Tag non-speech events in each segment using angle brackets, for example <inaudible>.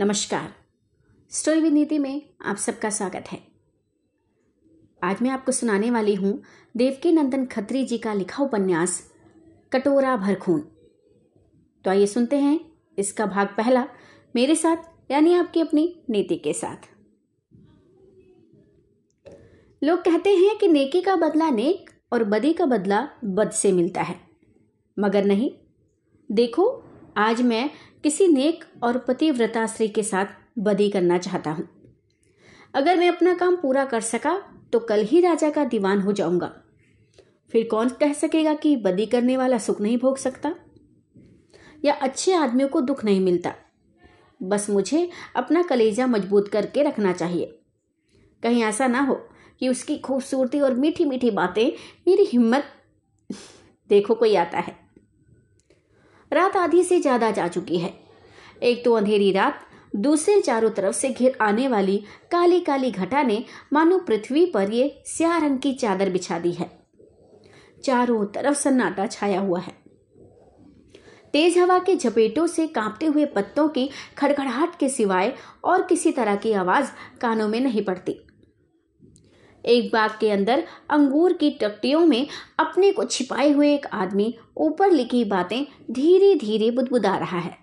नमस्कार। Story with नीति में आप सबका स्वागत है। आज मैं आपको सुनाने वाली हूँ देवकी नंदन खत्री जी का लिखा उपन्यास, कटोरा भर खून। तो आइए सुनते हैं इसका भाग पहला, मेरे साथ, यानी आपकी अपनी नीति के साथ। लोग कहते हैं कि नेकी का बदला नेक और बदी का बदला बद से मिलता है। मगर नहीं, देखो आज मैं किसी नेक और पतिव्रता स्त्री के साथ बदी करना चाहता हूँ। अगर मैं अपना काम पूरा कर सका तो कल ही राजा का दीवान हो जाऊँगा। फिर कौन कह सकेगा कि बदी करने वाला सुख नहीं भोग सकता? या अच्छे आदमियों को दुख नहीं मिलता? बस मुझे अपना कलेजा मज़बूत करके रखना चाहिए। कहीं ऐसा ना हो कि उसकी खूबसूरती और मीठी मीठी बातें मेरी हिम्मत <laughs> देखो कोई आता है। रात आधी से ज़्यादा जा चुकी है। एक तो अंधेरी रात, दूसरे चारों तरफ़ से घिर आने वाली काली काली घटा ने मानो पृथ्वी पर ये स्या रंग की चादर बिछा दी है। चारों तरफ़ सन्नाटा छाया हुआ है। तेज हवा के झपेटों से कांपते हुए पत्तों की खड़खड़ाहट के सिवाय और किसी तरह की आवाज़ कानों में नहीं पड़ती। एक बाग के अंदर अंगूर की टट्टियों में अपने को छिपाए हुए एक आदमी ऊपर लिखी बातें धीरे धीरे बुदबुदा रहा है।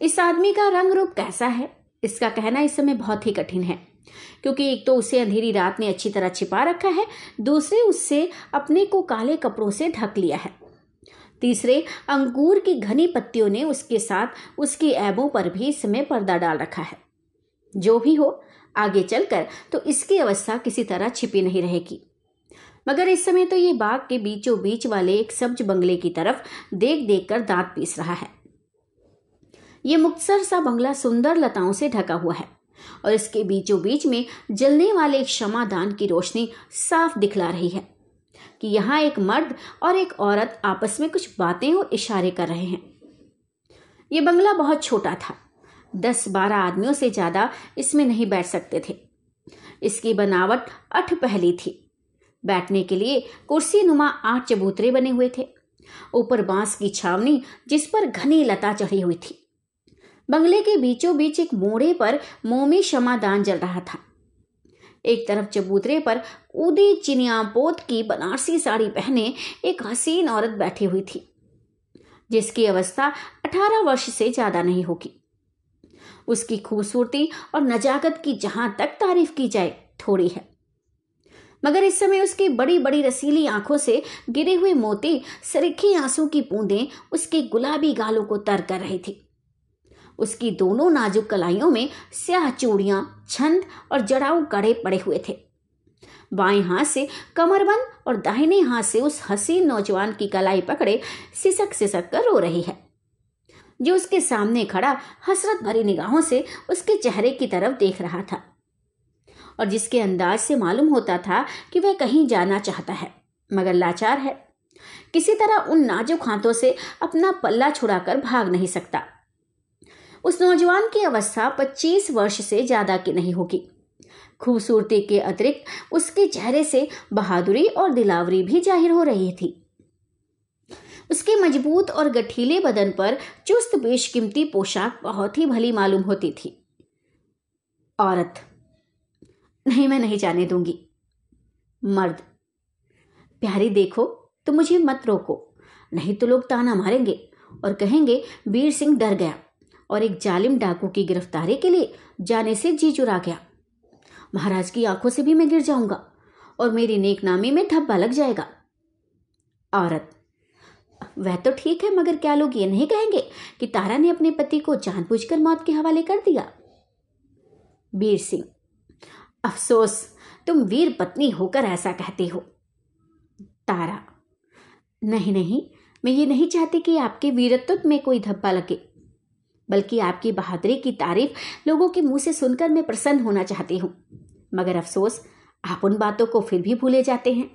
इस आदमी का रंग रूप कैसा है? इसका कहना इस समय बहुत ही कठिन है, क्योंकि एक तो उसे अंधेरी रात ने अच्छी तरह छिपा रखा है, दूसरे उससे अपने को काले कपड़ों से ढक लिया है। तीसरे, अंगूर की घनी पत्तियों ने उसके साथ उसकी ऐबों पर भी समय पर्दा डाल रखा है। जो भी हो आगे चलकर तो इसकी अवस्था किसी तरह छिपी नहीं रहेगी। मगर इस समय तो ये बाग के बीचों बीच वाले एक सब्ज बंगले की तरफ़ देख देख कर दांत पीस रहा है। ये मुक्तसर सा बंगला सुंदर लताओं से ढका हुआ है और इसके बीचों बीच में जलने वाले एक क्षमादान की रोशनी साफ़ दिखला रही है कि यहाँ एक मर्द और एक औरत आपस में कुछ बातें और इशारे कर रहे हैं। ये बंगला बहुत छोटा था दस बारह आदमियों से ज़्यादा इसमें नहीं बैठ सकते थे। इसकी बनावट अठ पहली थी। बैठने के लिए कुर्सी नुमा आठ चबूतरे बने हुए थे। ऊपर बाँस की छावनी जिस पर घनी लता चढ़ी हुई थी। बंगले के बीचों बीच एक मोड़े पर मोमी क्षमादान जल रहा था। एक तरफ़ चबूतरे पर उदी चिनियापोत की बनारसी साड़ी पहने एक हसीन औरत बैठी हुई थी, जिसकी अवस्था अठारह वर्ष से ज़्यादा नहीं होगी। उसकी खूबसूरती और नजाकत की जहाँ तक तारीफ़ की जाए, थोड़ी है। मगर इस समय उसकी बड़ी बड़ी रसीली आँखों से गिरे हुए मोती, सरीखे आँसू की बूंदें उसके गुलाबी गालों को तर कर रही थी। उसकी दोनों नाजुक कलाइयों में स्याह चूड़ियाँ, छंद और जड़ाऊ कड़े पड़े हुए थे। बाएँ हाथ से कमरबंद और दाहिने हाथ से उस हसीन नौजवान की कलाई पकड़े सिसक सिसक कर रो रही है। जो उसके सामने खड़ा हसरत भरी निगाहों से उसके चेहरे की तरफ़ देख रहा था। और जिसके अंदाज से मालूम होता था कि वह कहीं जाना चाहता है, मगर लाचार है। किसी तरह उन नाजुक हाथों से अपना पल्ला छुड़ाकर भाग नहीं सकता। उस नौजवान की अवस्था पच्चीस वर्ष से ज़्यादा की नहीं होगी। खूबसूरती के अतिरिक्त उसके चेहरे से बहादुरी और दिलावरी भी ज़ाहिर हो रही थी। उसके मज़बूत और गठीले बदन पर चुस्त बेशकीमती पोशाक बहुत ही भली मालूम होती थी। औरत। नहीं, मैं नहीं जाने दूँगी। मर्द। प्यारी देखो तो मुझे मत रोको। नहीं तो लोग ताना मारेंगे और कहेंगे, वीर सिंह डर गया और एक जालिम डाकू की गिरफ्तारी के लिए जाने से जी चुरा गया। महाराज की आँखों से भी मैं गिर जाऊँगा और मेरी नेक नामी में धब्बा लग जाएगा। औरत। वह तो ठीक है, मगर क्या लोग ये नहीं कहेंगे कि तारा ने अपने पति को जानबूझकर मौत के हवाले कर दिया? वीर सिंह, अफसोस, तुम वीर पत्नी होकर ऐसा कहती हो। तारा, नहीं नहीं, मैं ये नहीं चाहती कि आपके वीरत्व में कोई धब्बा लगे, बल्कि आपकी बहादुरी की तारीफ़ लोगों के मुँह से सुनकर मैं प्रसन्न होना चाहती हूँ। मगर अफसोस, आप उन बातों को फिर भी भूले जाते हैं,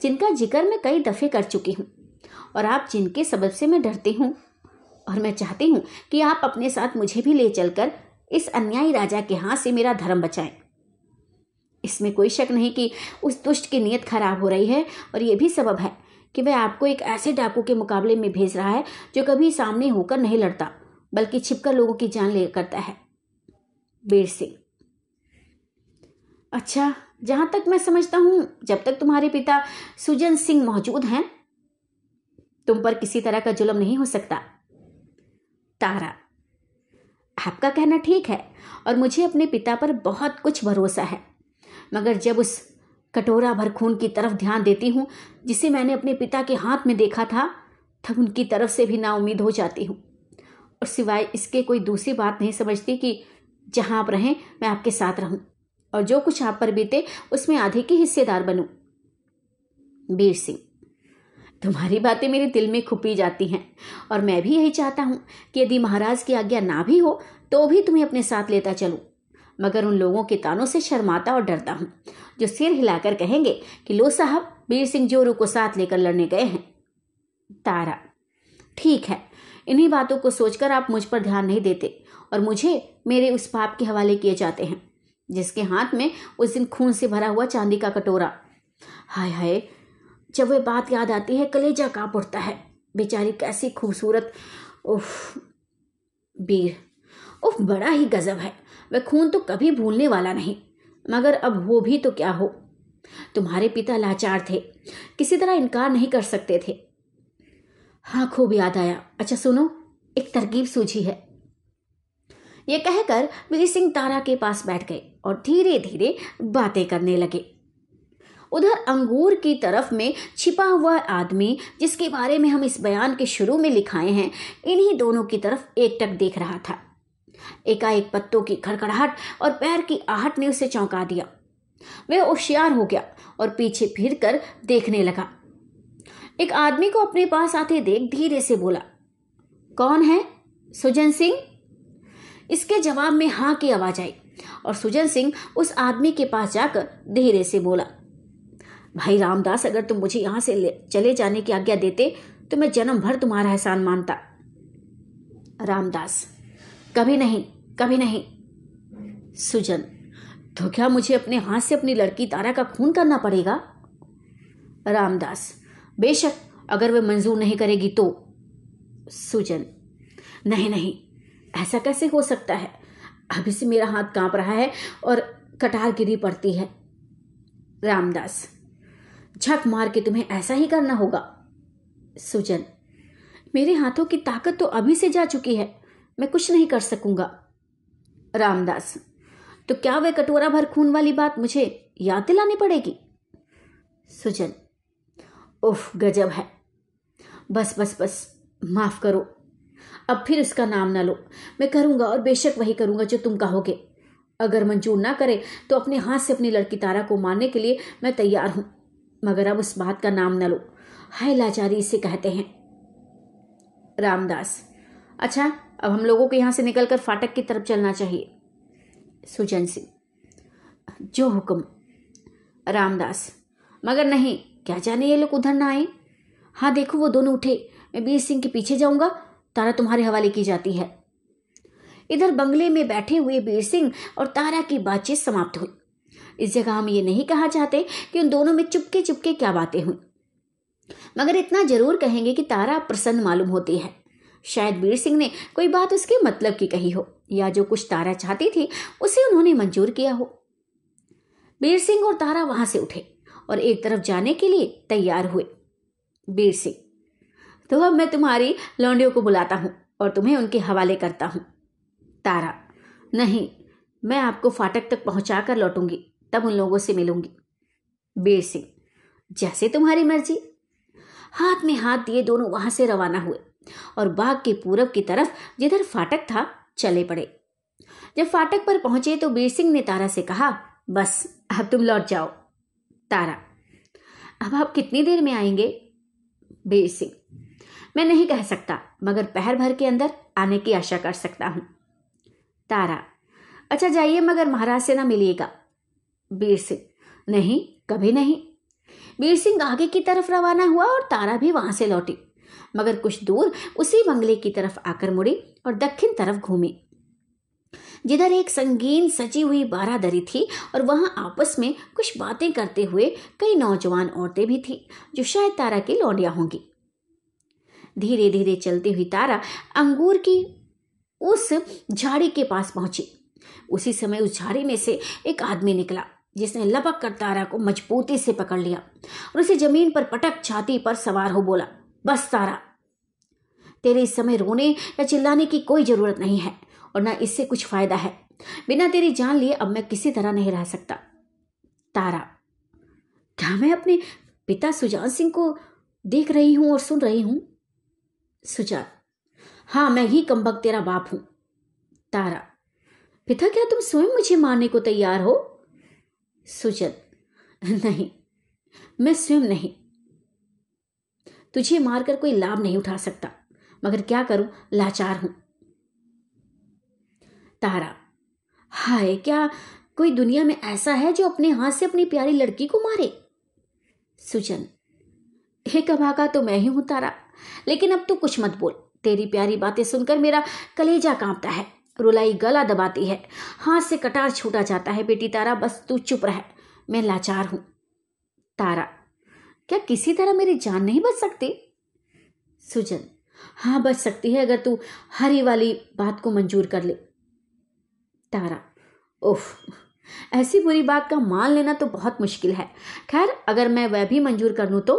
जिनका ज़िक्र मैं कई दफे कर चुकी हूँ। और आप जिनके सबब से मैं डरती हूँ और मैं चाहती हूँ कि आप अपने साथ मुझे भी ले चलकर इस अन्यायी राजा के हाथ से मेरा धर्म बचाएँ। इसमें कोई शक नहीं कि उस दुष्ट की नीयत खराब हो रही है और ये भी सबब है कि वह आपको एक ऐसे डाकू के मुकाबले में भेज रहा है जो कभी सामने होकर नहीं लड़ता, बल्कि छिपकर लोगों की जान ले करता है। बीर सिंह। अच्छा जहाँ तक मैं समझता हूँ, जब तक तुम्हारे पिता सुजन सिंह मौजूद हैं तुम पर किसी तरह का जुल्म नहीं हो सकता। तारा, आपका कहना ठीक है और मुझे अपने पिता पर बहुत कुछ भरोसा है, मगर जब उस कटोरा भर खून की तरफ़ ध्यान देती हूँ, जिसे मैंने अपने पिता के हाथ में देखा था, तब उनकी तरफ़ से भी नाउमीद हो जाती हूँ। और सिवाय इसके कोई दूसरी बात नहीं समझती कि जहाँ आप रहें, मैं आपके साथ रहूँ, और जो कुछ आप पर बीते, उसमें आधे की हिस्सेदार बनूं। बीर सिंह तुम्हारी बातें मेरे दिल में खुपी जाती हैं, और मैं भी यही चाहता हूँ कि यदि महाराज की आज्ञा ना भी हो तो भी तुम्हें अपने साथ लेता चलूँ। मगर उन लोगों के तानों से शर्माता और डरता हूँ, जो सिर हिलाकर कहेंगे कि, लो साहब बीर सिंह जोरू को साथ लेकर लड़ने गए हैं। तारा, ठीक है, इन्हीं बातों को सोचकर आप मुझ पर ध्यान नहीं देते, और मुझे मेरे उस पाप के हवाले किए जाते हैं, जिसके हाथ में उस दिन खून से भरा हुआ चांदी का कटोरा। हाय हाय जब वह बात याद आती है, कलेजा काँप उठता है। बेचारी कैसी खूबसूरत, उफ, बीर। उफ, बड़ा ही गजब है। वह खून तो कभी भूलने वाला नहीं। मगर अब वो भी तो क्या हो? तुम्हारे पिता लाचार थे। किसी तरह इनकार नहीं कर सकते थे। हाँ खूब याद आया। अच्छा सुनो, एक तरकीब सूझी है। ये कहकर वीर सिंह तारा के पास बैठ गए और धीरे धीरे बातें करने लगे। उधर अंगूर की तरफ़ में छिपा हुआ आदमी, जिसके बारे में हम इस बयान के शुरू में लिखाए हैं, इन्हीं दोनों की तरफ़ एकटक देख रहा था। एकाएक पत्तों की खड़खड़ाहट और पैर की आहट ने उसे चौंका दिया। वह होशियार हो गया और पीछे फिर कर देखने लगा। एक आदमी को अपने पास आते देख धीरे से बोला, कौन है? सुजन सिंह? इसके जवाब में हाँ की आवाज़ आई और सुजन सिंह उस आदमी के पास जाकर धीरे से बोला भाई रामदास, अगर तुम मुझे यहाँ से चले जाने की आज्ञा देते तो मैं जन्म भर तुम्हारा एहसान मानता। रामदास, कभी नहीं कभी नहीं। सुजन तो क्या मुझे अपने हाथ से अपनी लड़की तारा का खून करना पड़ेगा? रामदास, बेशक, अगर वे मंजूर नहीं करेगी तो। सुजन, नहीं नहीं, ऐसा कैसे हो सकता है? अभी से मेरा हाथ काँप रहा है और कटार गिरी पड़ती है। रामदास झक मार के तुम्हें ऐसा ही करना होगा। सुजन, मेरे हाथों की ताकत तो अभी से जा चुकी है, मैं कुछ नहीं कर सकूँगा। रामदास तो क्या वह कटोरा भर खून वाली बात मुझे याद दिलानी पड़ेगी? सुजन, उफ, गजब है। बस बस बस, माफ़ करो। अब फिर उसका नाम ना लो। मैं करूँगा और बेशक वही करूँगा जो तुम कहोगे। अगर मंजूर ना करे तो अपने हाथ से अपनी लड़की तारा को मारने के लिए मैं तैयार हूँ। मगर अब उस बात का नाम न लो। हाय लाचारी, इसे कहते हैं। रामदास। अच्छा अब हम लोगों को यहाँ से निकलकर फाटक की तरफ़ चलना चाहिए। सुजन सिंह। जो हुक्म। रामदास। मगर नहीं, क्या जाने ये लोग उधर ना आए? हाँ देखो, वो दोनों उठे। मैं बीर सिंह के पीछे जाऊँगा। तारा तुम्हारे हवाले की जाती है। इधर बंगले में बैठे हुए बीर सिंह और तारा की बातचीत समाप्त हुई। इस जगह हम ये नहीं कहा चाहते कि उन दोनों में चुपके चुपके क्या बातें हुई। मगर इतना ज़रूर कहेंगे कि तारा प्रसन्न मालूम होती है। शायद वीर सिंह ने कोई बात उसके मतलब की कही हो, या जो कुछ तारा चाहती थी, उसे उन्होंने मंजूर किया हो। बीर सिंह और तारा वहाँ से उठे और एक तरफ़ जाने के लिए तैयार हुए। बीर सिंह तो अब मैं तुम्हारी लौंडियों को बुलाता हूँ और तुम्हें उनके हवाले करता हूँ। तारा, नहीं, मैं आपको फाटक तक पहुंचाकर लौटूँगी। तब उन लोगों से मिलूँगी। बीर सिंह, जैसे तुम्हारी मर्ज़ी। हाथ में हाथ दिए दोनों वहाँ से रवाना हुए और बाग के पूरब की तरफ़ जिधर फाटक था, चले पड़े। जब फाटक पर पहुँचे तो बीर सिंह ने तारा से कहा, बस, अब तुम लौट जाओ। तारा, अब आप कितनी देर में आएँगे? बीर सिंह, मैं नहीं कह सकता, मगर पहर भर के अंदर आने की आशा कर सकता हूँ। तारा अच्छा जाइए, मगर महाराज से ना मिलिएगा। बीर सिंह नहीं, कभी नहीं। बीर सिंह आगे की तरफ़ रवाना हुआ और तारा भी वहाँ से लौटी। मगर कुछ दूर उसी बंगले की तरफ़ आकर मुड़ी और दक्षिण तरफ़ घूमी। जिधर एक संगीन सजी हुई बारादरी थी और वहाँ आपस में कुछ बातें करते हुए कई नौजवान औरतें भी थी, जो शायद तारा की लौंडिया होंगी। धीरे धीरे चलती हुई तारा अंगूर की उस झाड़ी के पास पहुँची। उसी समय उस झाड़ी में से एक आदमी निकला। जिसने लपक कर तारा को मजबूती से पकड़ लिया और उसे ज़मीन पर पटक छाती पर सवार हो बोला, बस तारा, तेरे इस समय रोने या चिल्लाने की कोई ज़रूरत नहीं है और ना इससे कुछ फ़ायदा है। बिना तेरी जान लिए अब मैं किसी तरह नहीं रह सकता। तारा, क्या मैं अपने पिता सुजान सिंह को देख रही हूँ और सुन रही हूँ? सुजान हाँ मैं ही कम्बक तेरा बाप हूँ। तारा, पिता, क्या तुम स्वयं मुझे मारने को तैयार हो? सुजन। <laughs> नहीं, मैं स्वयं नहीं। तुझे मारकर कोई लाभ नहीं उठा सकता, मगर क्या करूँ? लाचार हूँ। तारा, हाय, क्या कोई दुनिया में ऐसा है जो अपने हाथ से अपनी प्यारी लड़की को मारे? सुजन, हे अभागा तो मैं ही हूँ तारा, लेकिन अब तू कुछ मत बोल। तेरी प्यारी बातें सुनकर मेरा कलेजा कांपता है। रुलाई गला दबाती है। हाथ से कटार छूटा जाता है, बेटी तारा, बस तू चुप रह, मैं लाचार हूँ। तारा, क्या किसी तरह मेरी जान नहीं बच सकती? सुजन हाँ बच सकती है अगर तू हरी वाली बात को मंजूर कर ले। तारा ओफ ऐसी बुरी बात का मान लेना तो बहुत मुश्किल है। खैर, अगर मैं वह भी मंजूर कर लूँ तो?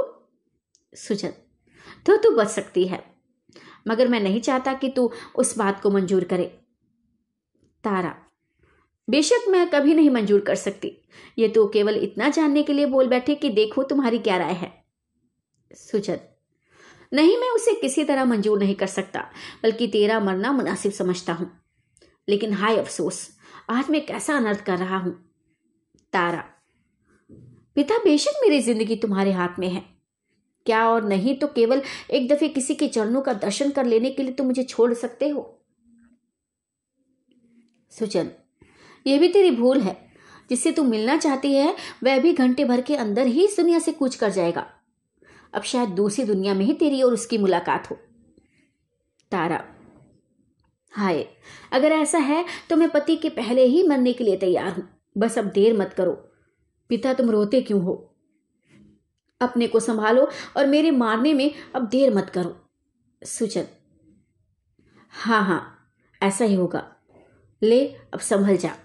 सुजन तो तू बच सकती है, मगर मैं नहीं चाहता कि तू उस बात को मंजूर करे। तारा। बेशक मैं कभी नहीं मंजूर कर सकती। ये तो केवल इतना जानने के लिए बोल बैठे कि देखो तुम्हारी क्या राय है। सुजन, नहीं मैं उसे किसी तरह मंजूर नहीं कर सकता, बल्कि तेरा मरना मुनासिब समझता हूँ। लेकिन हाय अफसोस, आज मैं कैसा अनर्थ कर रहा हूँ? तारा, पिता बेशक मेरी ज़िंदगी तुम्हारे हाथ में है। क्या और नहीं तो केवल एक दफे किसी के चरणों का दर्शन कर लेने के लिए तुम मुझे छोड़ सकते हो? सुचन यह भी तेरी भूल है। जिससे तू मिलना चाहती है, वह भी घंटे भर के अंदर ही इस दुनिया से कूच कर जाएगा। अब शायद दूसरी दुनिया में ही तेरी और उसकी मुलाकात हो। तारा, हाय, अगर ऐसा है तो मैं पति के पहले ही मरने के लिए तैयार हूँ। बस अब देर मत करो। पिता, तुम रोते क्यों हो? अपने को संभालो और मेरे मारने में अब देर मत करो। सुचन हाँ हाँ ऐसा ही होगा। ले अब संभल जा।